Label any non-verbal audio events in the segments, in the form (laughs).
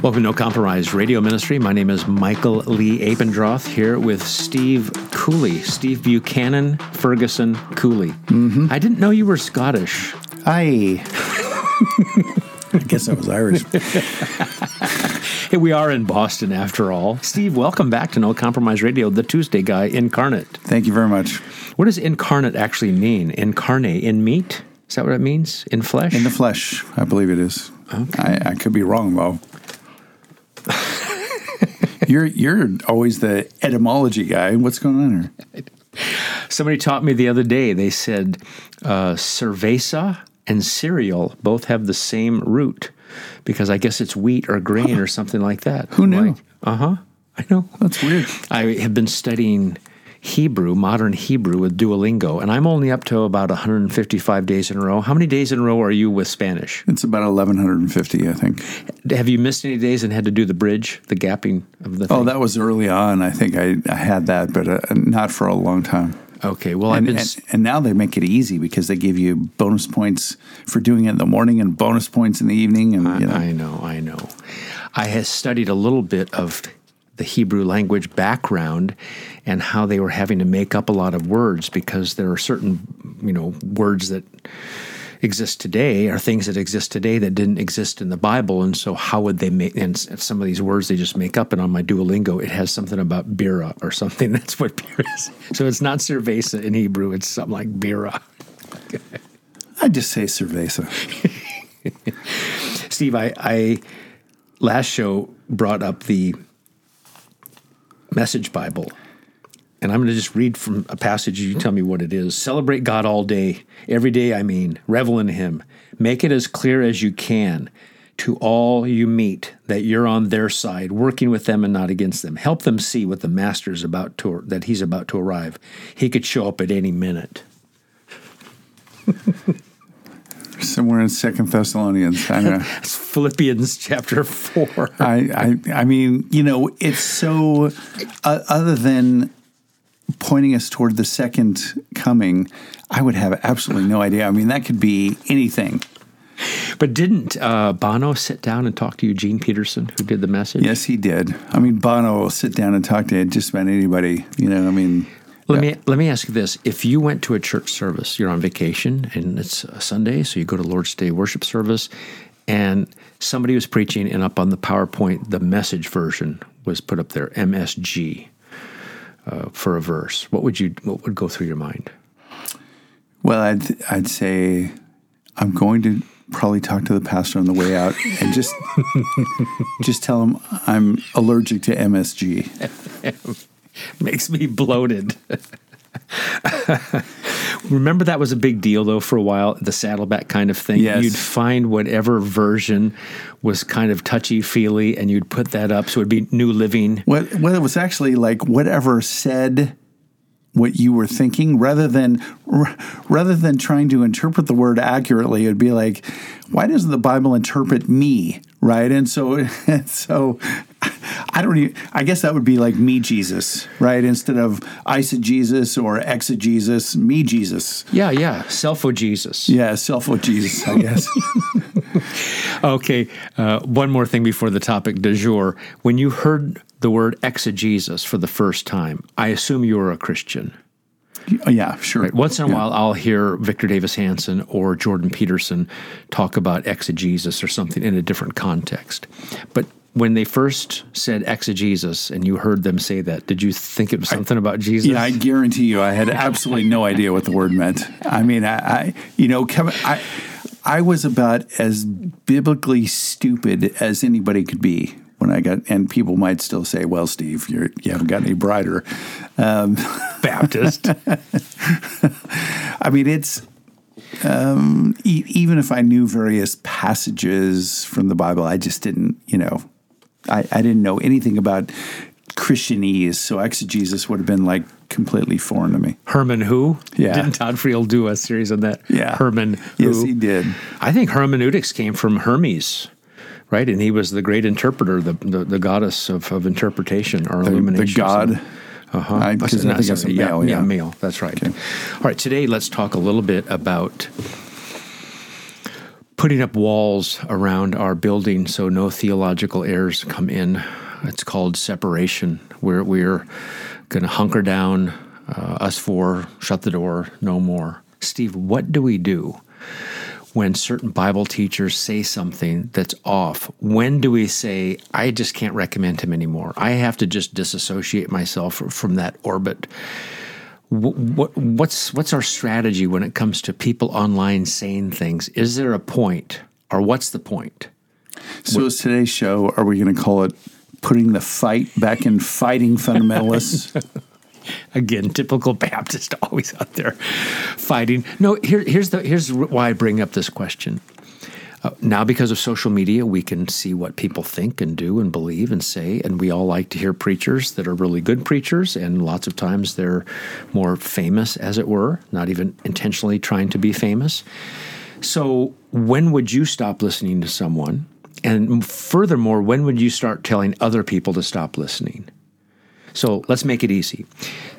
Welcome to No Compromise Radio Ministry. My name is Michael Lee Abendroth here with Steve Cooley, Steve Buchanan Ferguson Cooley. Mm-hmm. I didn't know you were Scottish. I. I (laughs) guess I was Irish. (laughs) Hey, we are in Boston after all. Steve, welcome back to No Compromise Radio, the Tuesday guy incarnate. Thank you very much. What does incarnate actually mean? Incarnate, in meat? Is that what it means? In flesh? In the flesh, I believe it is. Okay. I, I could be wrong though. (laughs) you're you're always the etymology guy. What's going on here? Somebody taught me the other day. They said uh, cerveza and cereal both have the same root because I guess it's wheat or grain or something like that. Who knew? uh huh. I know. That's weird. I have been studying Hebrew, modern Hebrew with Duolingo, and I'm only up to about 155 days in a row. How many days in a row are you with Spanish? It's about 1150, I think. Have you missed any days and had to do the bridge, the gapping of the Oh, that was early on. I think I, I had that, but uh, not for a long time. Okay, well, I've And, been. and, and now they make it easy because they give you bonus points for doing it in the morning and bonus points in the evening. And you know, I know, I know. I have studied a little bit of the Hebrew language background and how they were having to make up a lot of words because there are certain, you know, words that exist today are things that exist today that didn't exist in the Bible. And so, how would they make? And some of these words they just make up. And on my Duolingo, it has something about bira or something. (laughs) That's what bira is. So it's not cerveza in Hebrew. It's something like bira. (laughs) I just say cerveza. (laughs) Steve, I, I last show brought up the Message Bible, and I'm going to just read from a passage. You tell me what it is. Celebrate God all day, every day. I mean, revel in Him. Make it as clear as you can to all you meet that you're on their side, working with them and not against them. Help them see what the Master's about to that He's about to arrive. He could show up at any minute. (laughs) Somewhere in Second Thessalonians. I know. It's Philippians chapter four. I, I, I mean, you know, it's so, uh, other than pointing us toward the second coming, I would have absolutely no idea. I mean, that could be anything. But didn't uh, Bono sit down and talk to Eugene Peterson, who did the message? Yes, he did. I mean, Bono will sit down and talk to just about anybody. You know, I mean, Let me let me ask you this: If you went to a church service, you're on vacation, and it's a Sunday, so you go to Lord's Day worship service, and somebody was preaching, and up on the PowerPoint, the message version was put up there, MSG, uh, for a verse. What would you? What would go through your mind? well, I'd, I'd say I'm going to probably talk to the pastor on the way out and just, (laughs) just tell him I'm allergic to MSG. (laughs) Makes me bloated. (laughs) (laughs) Remember that was a big deal though for a while, the saddleback kind of thing. Yes. You'd find whatever version was kind of touchy feely, and you'd put that up, so it'd be New Living. Well, well, it was actually like whatever said what you were thinking, rather than r- rather than trying to interpret the word accurately. It'd be like, why doesn't the Bible interpret me, right? And so, (laughs) and so, I don't. Even, I guess that would be like me Jesus, right? Instead of eisegesis or exegesis, me Jesus. Yeah, yeah, selfo Jesus. Yeah, Jesus, I (laughs) guess. Okay, uh, one more thing before the topic du jour. When you heard the word exegesis for the first time, I assume you were a Christian. Oh, yeah, sure. Once in a Yeah. while, I'll hear Victor Davis Hanson or Jordan Peterson talk about exegesis or something in a different context. But when they first said exegesis and you heard them say that, did you think it was something about Jesus? Yeah, I guarantee you, I had absolutely no idea what the word meant. I mean, I, I you know, Kevin, I, I was about as biblically stupid as anybody could be when I got, and people might still say, "Well, Steve, you're you haven't got any brighter." (laughs) Baptist. I mean, it's um, e- even if I knew various passages from the Bible, I just didn't, you know, I, I didn't know anything about Christianese, so exegesis would have been like completely foreign to me. Herman who? Yeah. Didn't Todd Friel do a series on that? Yeah. Herman who? Yes, he did. I think hermeneutics came from Hermes, right? And he was the great interpreter, the the, the goddess of, of interpretation or The, illumination. the God. Uh-huh. I- I think it's a yeah, male, yeah. male. That's right. All right. Today, let's talk a little bit about putting up walls around our building so no theological errors come in. It's called separation. We're, we're going to hunker down, uh, us four, shut the door, no more. Steve, what do we do when certain Bible teachers say something that's off? When do we say, I just can't recommend him anymore? I have to just disassociate myself from that orbit. What, what's what's our strategy when it comes to people online saying things? Is there a point, or what's the point? So, is today's show? Are we going to call it "Putting the Fight Back in Fighting Fundamentalists"? (laughs) Again, typical Baptist, always out there fighting. No, here, here's the here's why I bring up this question. Uh, now, because of social media, we can see what people think and do and believe and say, and we all like to hear preachers that are really good preachers, and lots of times they're more famous, as it were, not even intentionally trying to be famous. So, when would you stop listening to someone? And furthermore, when would you start telling other people to stop listening? So let's make it easy.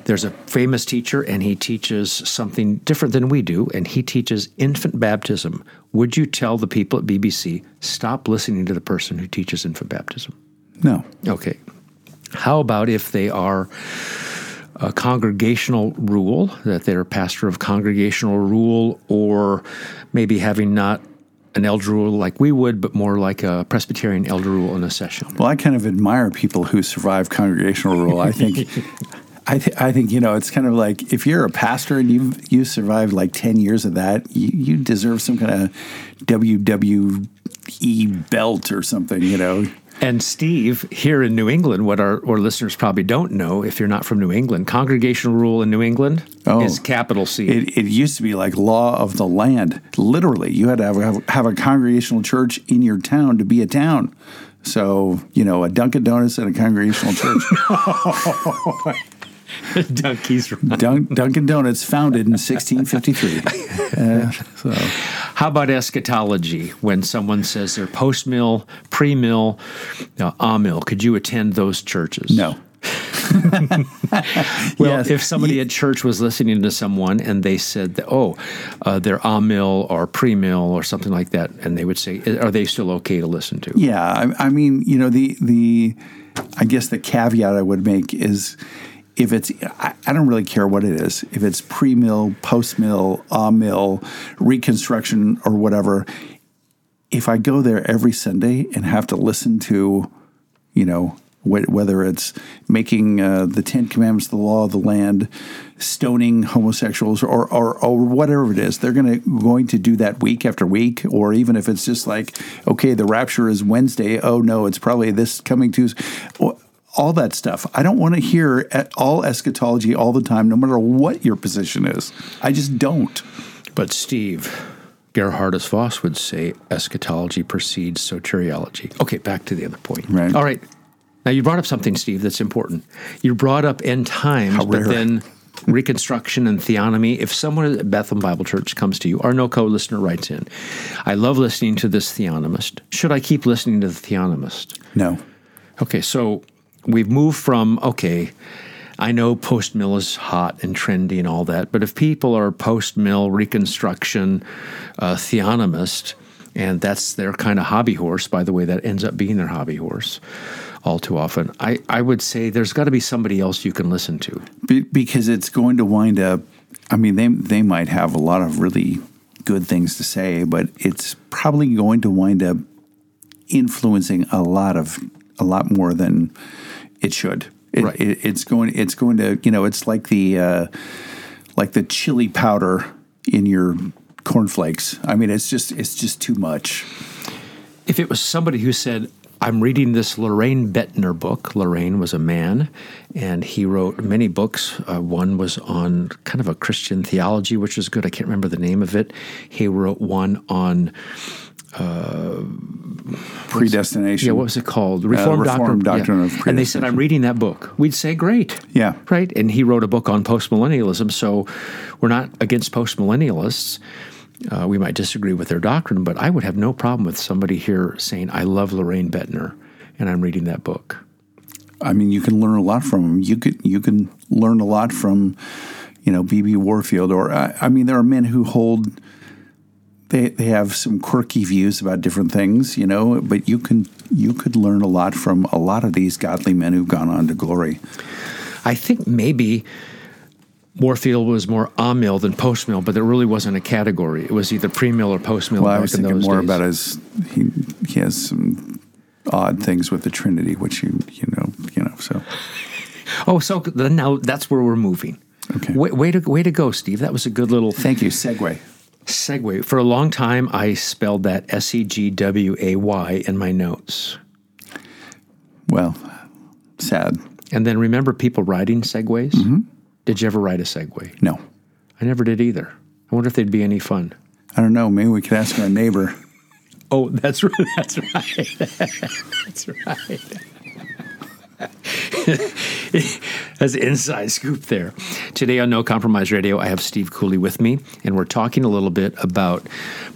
There's a famous teacher, and he teaches something different than we do, and he teaches infant baptism. Would you tell the people at BBC, stop listening to the person who teaches infant baptism? No. Okay. How about if they are a congregational rule, that they're a pastor of congregational rule, or maybe having not an elder rule like we would, but more like a Presbyterian elder rule in a session. Well, I kind of admire people who survive congregational rule. I think. (laughs) I, th- I think you know it's kind of like if you're a pastor and you you survived like ten years of that, you, you deserve some kind of WWE belt or something, you know. And Steve, here in New England, what our, our listeners probably don't know, if you're not from New England, congregational rule in New England Oh. is capital C. It, it used to be like law of the land. Literally, you had to have, have, have a congregational church in your town to be a town. So, you know, a Dunkin' Donuts and a congregational church. (laughs) (laughs) (laughs) Donkeys. Dun- Dunkin' Donuts founded in 1653. Uh, (laughs) so, How about eschatology? When someone says they're post mill, pre mill, uh, a mill, could you attend those churches? no. (laughs) Well, Yes. if somebody at church was listening to someone and they said, that, "Oh, uh, they're a mill or pre mill or something like that," and they would say, "Are they still okay to listen to?" Yeah, I, I mean, you know, the the I guess the caveat I would make is if it's I, I don't really care what it is, if it's pre mill, post mill, a mill, reconstruction or whatever. If I go there every Sunday and have to listen to, you know, wh- whether it's making uh, the Ten Commandments the law of the land, stoning homosexuals, or or, or whatever it is, they're gonna going to do that week after week, or even if it's just like, okay, the rapture is Wednesday. Oh no, it's probably this coming Tuesday. All that stuff. I don't want to hear at all eschatology all the time, no matter what your position is. I just don't. But Steve, Geerhardus Vos would say eschatology precedes soteriology. Okay, back to the other point. Right. All right. Now you brought up something, Steve, that's important. You brought up end times, but then reconstruction and theonomy. If someone at Bethlehem Bible Church comes to you, our no co listener writes in, I love listening to this theonomist. Should I keep listening to the theonomist? No. Okay, so we've moved from okay. I know post mill is hot and trendy and all that, but if people are post mill reconstruction uh, theonomist, and that's their kind of hobby horse, by the way, that ends up being their hobby horse all too often. I, I would say there's got to be somebody else you can listen to. Be- because it's going to wind up. I mean, they they might have a lot of really good things to say, but it's probably going to wind up influencing a lot of a lot more than it should. It, Right. it, it's going. It's going to. You know, it's like the uh, like the chili powder in your cornflakes. I mean, it's just it's just too much. If it was somebody who said, I'm reading this Loraine Boettner book. Loraine was a man, and he wrote many books. Uh, one was on kind of a Christian theology, which was good. I can't remember the name of it. He wrote one on, Predestination. yeah, what was it called? Reformed, Reformed Doctrine of And they said, I'm reading that book. We'd say, great. Yeah. Right? And he wrote a book on postmillennialism. So we're not against postmillennialists. Uh, we might disagree with their doctrine, but I would have no problem with somebody here saying, I love Loraine Boettner, and I'm reading that book. I mean, you can learn a lot from them. You could you can learn a lot from, you know, B.B. Warfield, or I, I mean, there are men who hold they they have some quirky views about different things, you know. But you can you could learn a lot from a lot of these godly men who've gone on to glory. I think maybe Warfield was more a mill than post mill, but there really wasn't a category. It was either pre mill or post mill. Well, I was in thinking more days. about his he he has some odd things with the Trinity, which you you know you know so. Oh, so now that's where we're moving. Okay. Way, way to way to go, Steve. That was a good little Thank you. Segue. Segue. For a long time, I spelled that S E G W A Y in my notes. Well, sad. And then remember people riding segways? Mm-hmm. Did you ever ride a segway? No, I never did either. I wonder if they'd be any fun. I don't know. Maybe we could ask our neighbor. Oh, that's (laughs) right. That's right. that's right. (laughs) An inside scoop there. Today on No Compromise Radio, I have Steve Cooley with me, and we're talking a little bit about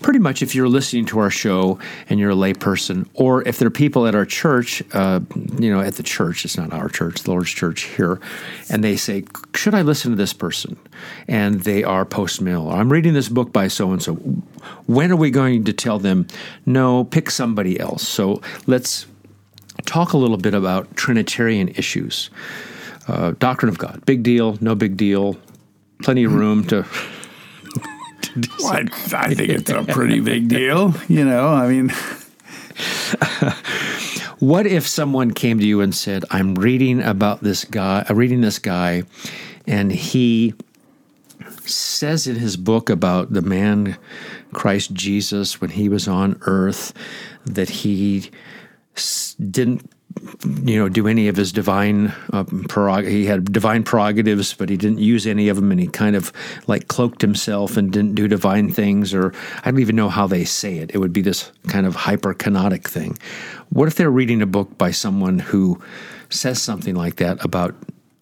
pretty much if you're listening to our show and you're a layperson, or if there are people at our church, uh, you know, at the church, it's not our church, the Lord's church here, and they say, Should I listen to this person? And they are post mill. I'm reading this book by so and so. When are we going to tell them, No, pick somebody else? So let's talk a little bit about Trinitarian issues. Uh, doctrine of God, big deal, no big deal, plenty of room to. (laughs) Well, I, I think it's a pretty big deal. You know, I mean, (laughs) What if someone came to you and said, "I'm reading about this guy, I'm reading this guy, and he says in his book about the man Christ Jesus when he was on earth that he didn't you know do any of his divine uh, prerog- he had divine prerogatives but he didn't use any of them and he kind of like cloaked himself and didn't do divine things or I don't even know how they say it. It would be this kind of hyperkenotic thing. What if they're reading a book by someone who says something like that about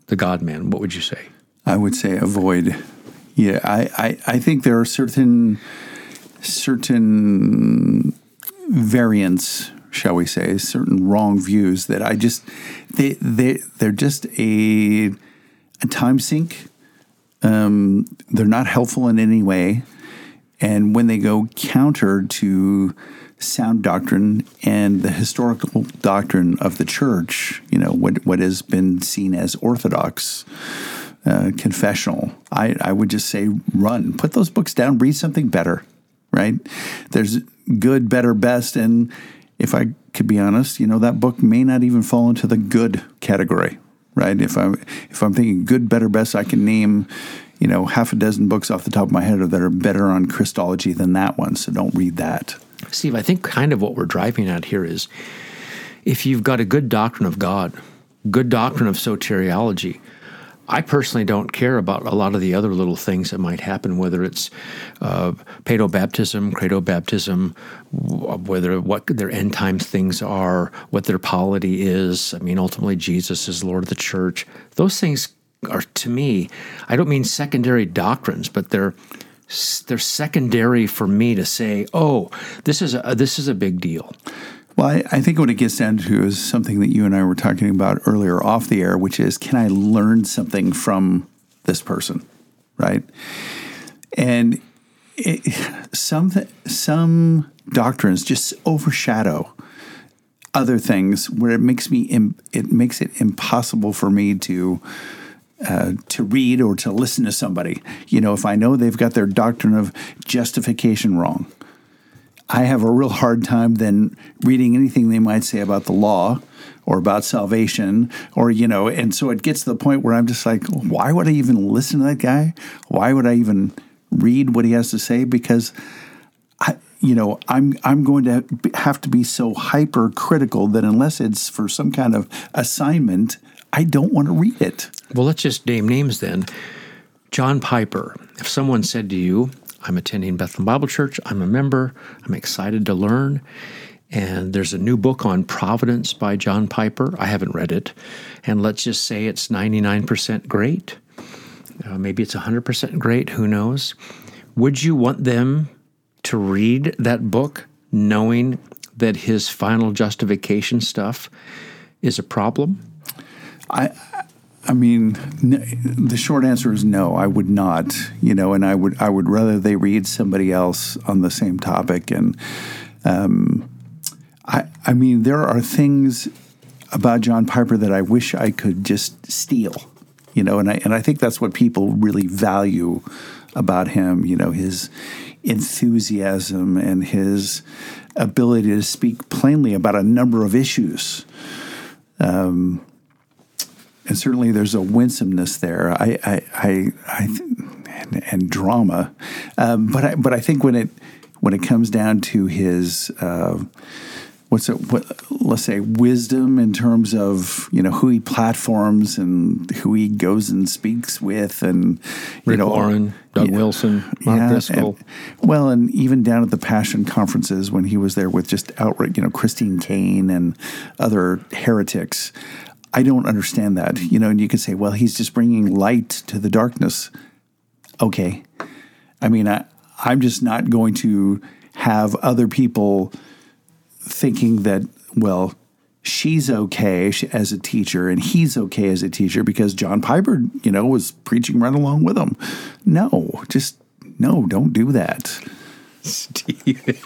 the God man? What would you say? I would say avoid. Yeah, I, I, I think there are certain certain variants, shall we say, certain wrong views that I just they they they're just a a time sink. Um, they're not helpful in any way, and when they go counter to sound doctrine and the historical doctrine of the church, you know what what has been seen as orthodox uh, confessional, I, I would just say run. Put those books down, read something better, right? There's good, better, best. And if I could be honest, you know, that book may not even fall into the good category, right? If I'm, if I'm thinking good, better, best, I can name, you know, half a dozen books off the top of my head that are better on Christology than that one. So don't read that. Steve, I think kind of what we're driving at here is if you've got a good doctrine of God, good doctrine of soteriology, I personally don't care about a lot of the other little things that might happen, whether it's uh, pedo baptism, credo baptism, whether what their end times things are, what their polity is. I mean, ultimately, Jesus is Lord of the church. Those things are, to me, I don't mean secondary doctrines, but they're they're secondary for me to say, oh, this is a this is a big deal. Well, I, I think what it gets down to is something that you and I were talking about earlier off the air, which is can I learn something from this person, right? And it, some some doctrines just overshadow other things where it makes me it makes it impossible for me to uh, to read or to listen to somebody. You know, if I know they've got their doctrine of justification wrong, I have a real hard time then reading anything they might say about the law or about salvation or you know and so it gets to the point where I'm just like why would I even listen to that guy why would I even read what he has to say because I you know I'm I'm going to have to be so hypercritical that unless it's for some kind of assignment I don't want to read it Well, let's just name names then. John Piper. If someone said to you, I'm attending Bethlehem Bible Church, I'm a member, I'm excited to learn, and there's a new book on Providence by John Piper. I haven't read it. And let's just say it's 99% great. Uh, maybe it's 100% great, who knows? Would you want them to read that book knowing that his final justification stuff is a problem? I I mean, the short answer is no. I would not. You know, and I would I would rather they read somebody else on the same topic. And um, I I mean, there are things about John Piper that I wish I could just steal. You know, and I and I think that's what people really value about him. You know, his enthusiasm and his ability to speak plainly about a number of issues. Um, and certainly there's a winsomeness there. I, I, I, I and, and, drama, um, but I, but I think when it when it comes down to his uh, what's it, what, let's say wisdom in terms of you know who he platforms and who he goes and speaks with, and you Rick know Warren, Doug yeah, Wilson, Mark yeah, Driscoll. And, well, and even down at the Passion conferences when he was there with just outright, you know, Christine Caine and other heretics. I don't understand that. You know, and you could say, well, he's just bringing light to the darkness. Okay. I mean, I, I'm just not going to have other people thinking that, well, she's okay as a teacher and he's okay as a teacher because John Piper, you know, was preaching right along with him. No, just no, don't do that. Steve.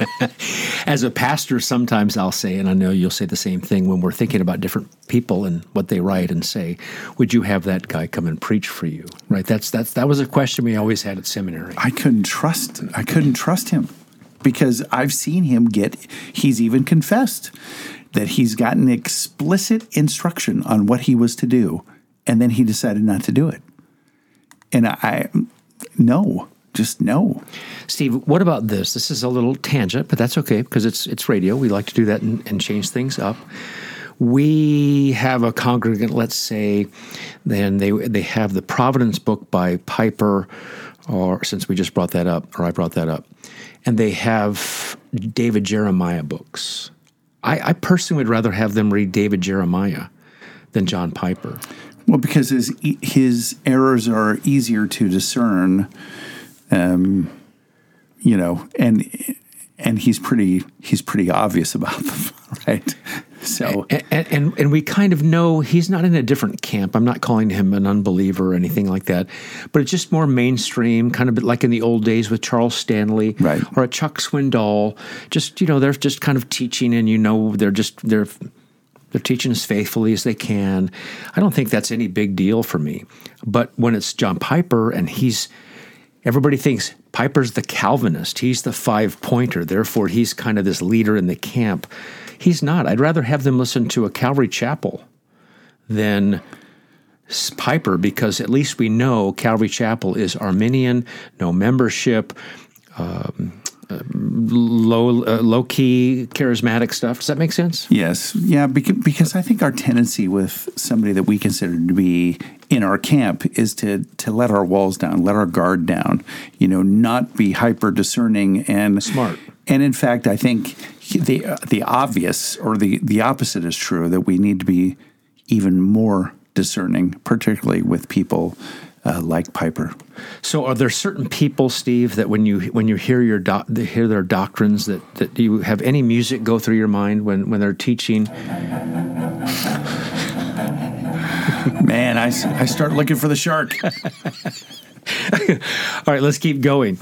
(laughs) As a pastor, sometimes I'll say, and I know you'll say the same thing when we're thinking about different people and what they write and say, would you have that guy come and preach for you? Right? That's that's that was a question we always had at seminary. I couldn't trust I couldn't trust him because I've seen him get he's even confessed that he's gotten explicit instruction on what he was to do and then he decided not to do it. And I no just no. Steve, what about this? This is a little tangent, but that's okay because it's it's radio. We like to do that and, and change things up. We have a congregant, let's say, then they they have the Providence book by Piper, or since we just brought that up, or I brought that up, and they have David Jeremiah books. I, I personally would rather have them read David Jeremiah than John Piper. Well, because his his errors are easier to discern um, you know, and and he's pretty he's pretty obvious about them, (laughs) right? So and, and, and we kind of know he's not in a different camp. I'm not calling him an unbeliever or anything like that, but it's just more mainstream, kind of like in the old days with Charles Stanley, right. or a Chuck Swindoll. Just you know, they're just kind of teaching, and you know, they're just they're they're teaching as faithfully as they can. I don't think that's any big deal for me. But when it's John Piper and he's everybody thinks Piper's the Calvinist. He's the five pointer. Therefore, he's kind of this leader in the camp. He's not. I'd rather have them listen to a Calvary Chapel than Piper because at least we know Calvary Chapel is Arminian, no membership. Um, uh, low uh, low key charismatic stuff. Does that make sense? Yes. Yeah. Because, because I think our tendency with somebody that we consider to be in our camp is to to let our walls down, let our guard down. You know, not be hyper discerning and smart. And in fact, I think the the obvious or the the opposite is true that we need to be even more discerning, particularly with people uh, like Piper. So, are there certain people, Steve, that when you when you hear your do- hear their doctrines, that that you have any music go through your mind when when they're teaching? (laughs) Man, I, I start looking for the shark. (laughs) All right, let's keep going.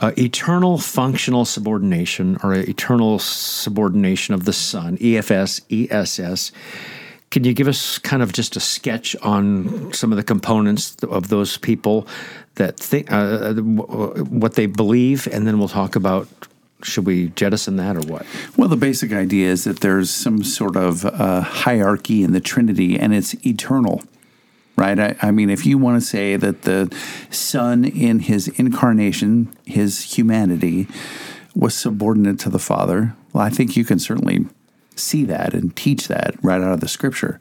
Uh, eternal functional subordination or eternal subordination of the Son, EFS, ESS can you give us kind of just a sketch on some of the components of those people that think uh, what they believe, and then we'll talk about should we jettison that or what? Well, the basic idea is that there's some sort of uh, hierarchy in the Trinity, and it's eternal. Right? I, I mean, if you want to say that the Son in his incarnation, his humanity, was subordinate to the Father, well, I think you can certainly see that and teach that right out of the scripture.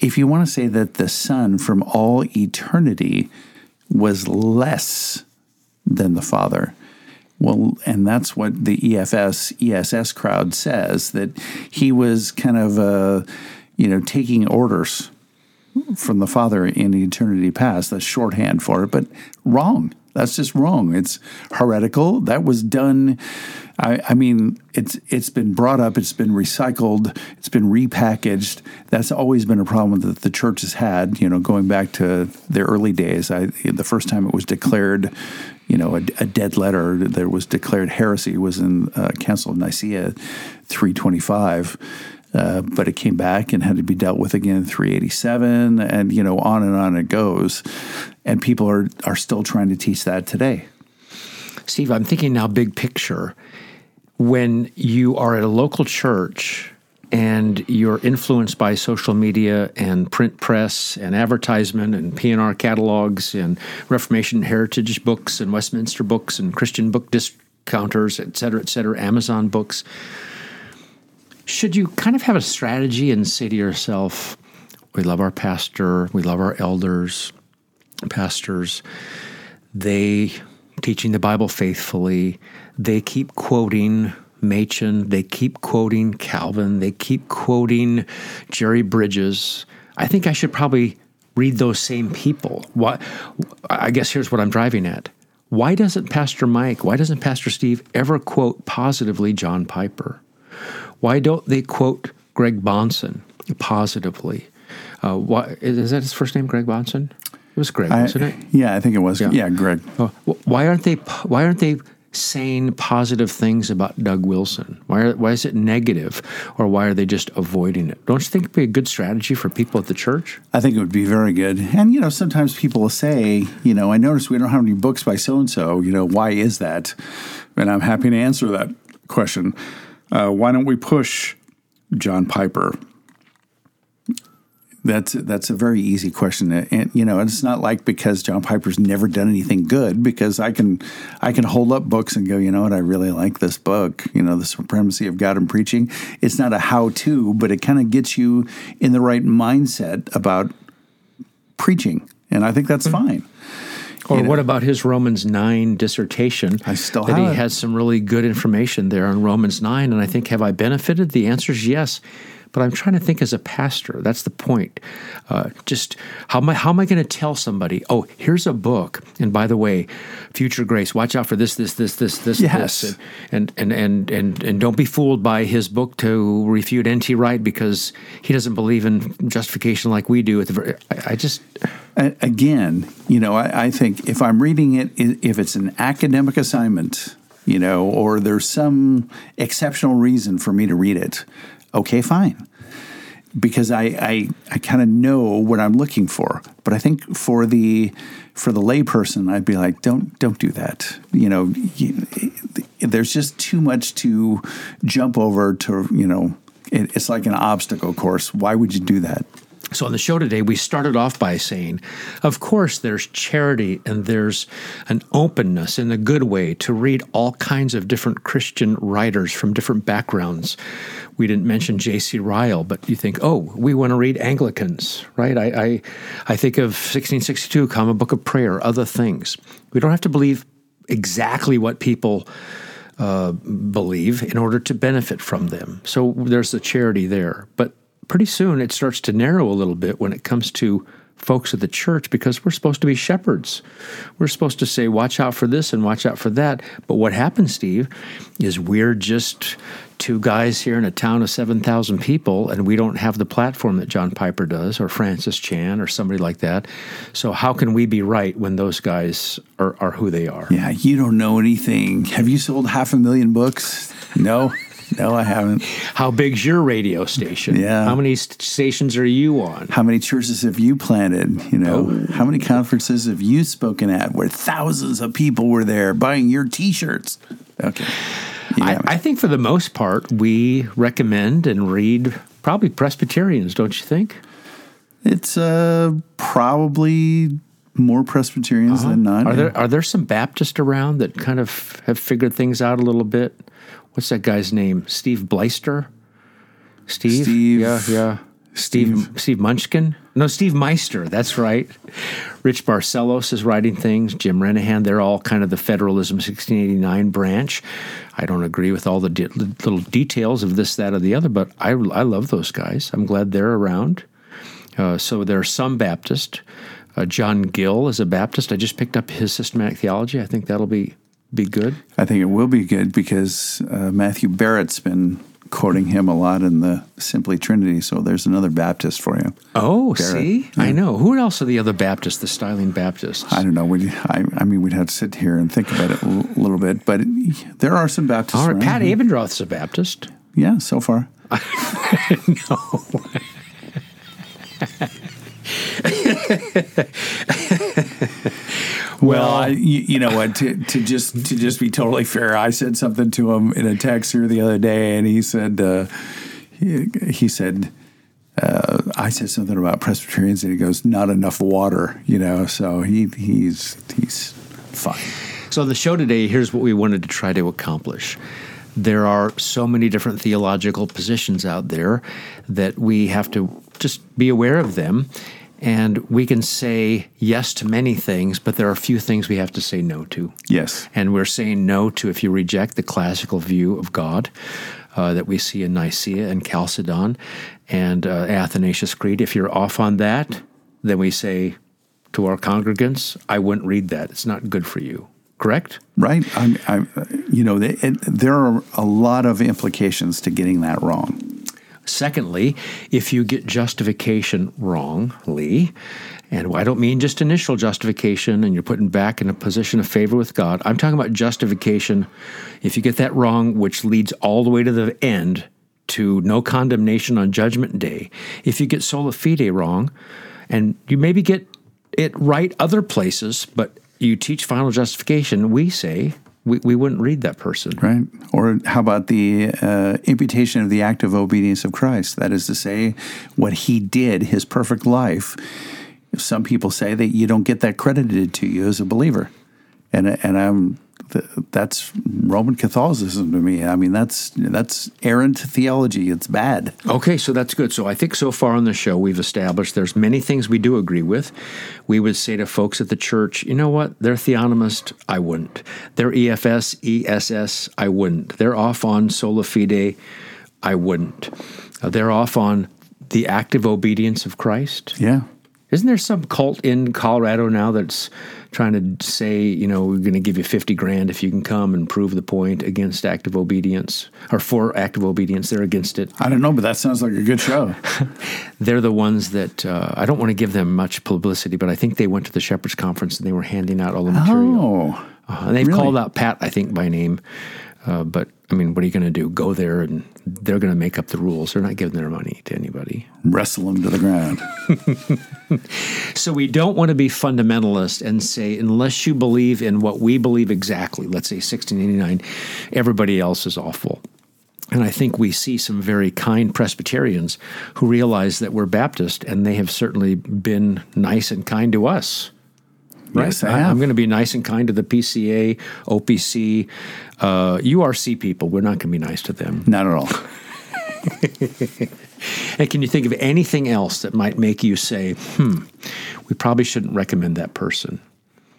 If you want to say that the Son from all eternity was less than the Father, well, and that's what the EFS, ESS crowd says that he was kind of, uh, you know, taking orders from the Father in eternity past. That's shorthand for it, but wrong. That's just wrong. It's heretical. That was done. I, I mean, it's it's been brought up. It's been recycled. It's been repackaged. That's always been a problem that the church has had. You know, going back to their early days. I, the first time it was declared, you know, a, a dead letter that was declared heresy was in uh, Council of Nicaea, three twenty five. Uh, but it came back and had to be dealt with again in 387 and you know on and on it goes and people are are still trying to teach that today steve i'm thinking now big picture when you are at a local church and you're influenced by social media and print press and advertisement and P&R catalogs and Reformation heritage books and Westminster books and Christian book discounters, et cetera, et cetera, Amazon books, should you kind of have a strategy and say to yourself, we love our pastor, we love our elders, pastors, they teaching the Bible faithfully, they keep quoting Machen, they keep quoting Calvin, they keep quoting Jerry Bridges. I think I should probably read those same people. Why, I guess here's what I'm driving at. Why doesn't Pastor Mike, why doesn't Pastor Steve ever quote positively John Piper? Why don't they quote Greg Bahnsen positively? Uh, why, is that his first name, Greg Bahnsen? It was Greg, I, wasn't it? yeah i think it was yeah, yeah greg Uh, why aren't they? Why aren't they saying positive things about Doug Wilson? Why? Are, why is it negative, or why are they just avoiding it? Don't you think it'd be a good strategy for people at the church? I think it would be very good. And, you know, sometimes people will say, you know, I noticed we don't have any books by so and so. You know, why is that? And I'm happy to answer that question. Uh, why don't we push John Piper? That's that's a very easy question, and you know it's not like because John Piper's never done anything good. Because I can I can hold up books and go, you know what, I really like this book. You know, the supremacy of God in preaching. It's not a how to, but it kind of gets you in the right mindset about preaching, and I think that's mm-hmm. fine. Or what about his Romans 9 dissertation? I still that have he it. has some really good information there on Romans 9. And I think, have I benefited? The answer is yes. But I'm trying to think as a pastor. That's the point. Uh, just how am I, how am I going to tell somebody, oh, here's a book. And by the way, future grace, watch out for this, this, this, this, this, Yes. this. And, and, and, and, and don't be fooled by his book to refute N.T. Wright because he doesn't believe in justification like we do. At the very, I, I just, again, you know, I, I think if I'm reading it, if it's an academic assignment, you know, or there's some exceptional reason for me to read it, okay, fine. Because I I, I kind of know what I'm looking for. But I think for the for the layperson, I'd be like, don't don't do that. You know, you, there's just too much to jump over to. You know, it, it's like an obstacle course. Why would you do that? So, on the show today, we started off by saying, of course, there's charity and there's an openness in a good way to read all kinds of different Christian writers from different backgrounds. We didn't mention J.C. Ryle, but you think, oh, we want to read Anglicans, right? I, I, I think of 1662, Common Book of Prayer, other things. We don't have to believe exactly what people uh, believe in order to benefit from them. So there's the charity there. But pretty soon it starts to narrow a little bit when it comes to folks at the church because we're supposed to be shepherds. We're supposed to say, watch out for this and watch out for that. But what happens, Steve, is we're just two guys here in a town of 7,000 people and we don't have the platform that John Piper does or Francis Chan or somebody like that. So, how can we be right when those guys are, are who they are? Yeah, you don't know anything. Have you sold half a million books? No, no, I haven't. How big's your radio station? Yeah. How many st- stations are you on? How many churches have you planted? You know, how many conferences have you spoken at where thousands of people were there buying your T-shirts? Okay, You I. I think for the most part, we recommend and read probably Presbyterians, don't you think? it's uh, probably more Presbyterians than not. Uh-huh. Are there are there some Baptists around that kind of have figured things out a little bit? What's that guy's name? Steve Bleister? Steve? Steve- Yeah, yeah. Steve Steve Munchkin? No, Steve Meister. That's right. Rich Barcellos is writing things. Jim Renihan. They're all kind of the Federalism 1689 branch. I don't agree with all the de- little details of this, that, or the other, but I I love those guys. I'm glad they're around. Uh, so there are some Baptist. Uh, John Gill is a Baptist. I just picked up his systematic theology. I think that'll be be good. I think it will be good because uh, Matthew Barrett's been quoting him a lot in the Simply Trinity. So there's another Baptist for you. Oh, see, I know. Who else are the other Baptists? The Styling Baptists. I don't know. We, I, I mean, we'd have to sit here and think about it a l- little bit, but there are some Baptists. All right. Pat Abendroth's a Baptist. Yeah, so far. (laughs) (laughs) Well, I, you, you know what? To, to just to just be totally fair, I said something to him in a text here the other day, and he said uh, he, he said uh, I said something about Presbyterians, and he goes, "Not enough water," you know. So he he's he's fine. So, the show today, here's what we wanted to try to accomplish. There are so many different theological positions out there that we have to just be aware of them. And we can say yes to many things, but there are a few things we have to say no to. Yes. And we're saying no to if you reject the classical view of God uh, that we see in Nicaea and Chalcedon and uh, Athanasius Creed. If you're off on that, then we say to our congregants, I wouldn't read that. It's not good for you. Correct? Right. I'm, I'm, you know, it, it, there are a lot of implications to getting that wrong. Secondly, if you get justification wrongly, and I don't mean just initial justification and you're putting back in a position of favor with God, I'm talking about justification. If you get that wrong, which leads all the way to the end to no condemnation on Judgment Day, if you get sola fide wrong, and you maybe get it right other places, but you teach final justification, we say we, we wouldn't read that person. Right. Or how about the uh, imputation of the active obedience of Christ? That is to say, what he did, his perfect life. Some people say that you don't get that credited to you as a believer, and and I'm that's Roman Catholicism to me. I mean, that's that's errant theology. It's bad. Okay, so that's good. So I think so far on the show we've established there's many things we do agree with. We would say to folks at the church, you know what? They're theonomist. I wouldn't. They're EFS, ESS. I wouldn't. They're off on sola fide. I wouldn't. Uh, they're off on the active obedience of Christ. Yeah. Isn't there some cult in Colorado now that's trying to say, you know, we're going to give you 50 grand if you can come and prove the point against active obedience or for active obedience? They're against it. I don't know, but that sounds like a good show. (laughs) They're the ones that uh, I don't want to give them much publicity, but I think they went to the Shepherds Conference and they were handing out all the material. Oh, Uh, and they've really? called out Pat, I think, by name. Uh, but I mean, what are you going to do? Go there and they're going to make up the rules. They're not giving their money to anybody. wrestle them to the ground. (laughs) So we don't want to be fundamentalist and say, unless you believe in what we believe exactly, let's say 1689, everybody else is awful. And I think we see some very kind Presbyterians who realize that we're Baptist, and they have certainly been nice and kind to us. Right? Yes, I-. I'm going to be nice and kind to the PCA, OPC, uh, URC people. We're not going to be nice to them. Not at all. (laughs) And can you think of anything else that might make you say, hmm, we probably shouldn't recommend that person?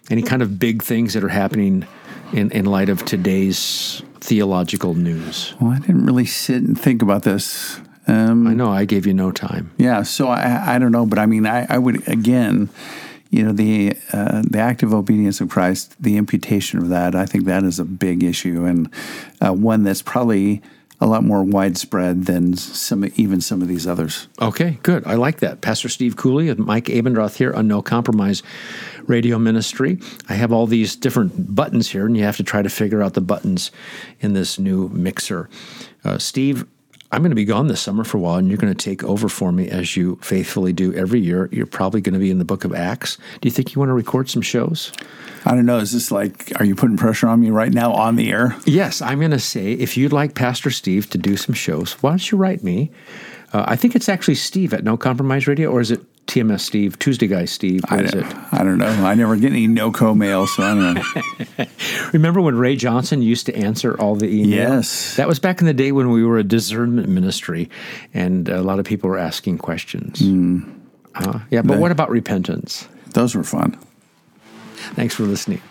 Any kind of big things that are happening in, in light of today's theological news? Well, I didn't really sit and think about this. Um, I know I gave you no time. Yeah, so I, I don't know, but I mean, I, I would again, you know, the uh, the active obedience of Christ, the imputation of that, I think that is a big issue and uh, one that's probably a lot more widespread than some even some of these others. Okay, good. I like that. Pastor Steve Cooley and Mike Abendroth here on No Compromise Radio Ministry. I have all these different buttons here, and you have to try to figure out the buttons in this new mixer. Uh, Steve, I'm going to be gone this summer for a while, and you're going to take over for me as you faithfully do every year. You're probably going to be in the book of Acts. Do you think you want to record some shows? I don't know. Is this like, are you putting pressure on me right now on the air? Yes, I'm going to say if you'd like Pastor Steve to do some shows, why don't you write me? Uh, I think it's actually Steve at No Compromise Radio, or is it TMS Steve, Tuesday Guy Steve? What I is it? I don't know. I never get any no co mail, so I don't know. (laughs) Remember when Ray Johnson used to answer all the emails? Yes. That was back in the day when we were a discernment ministry, and a lot of people were asking questions. Uh, yeah, but what about repentance? Those were fun. Thanks for listening.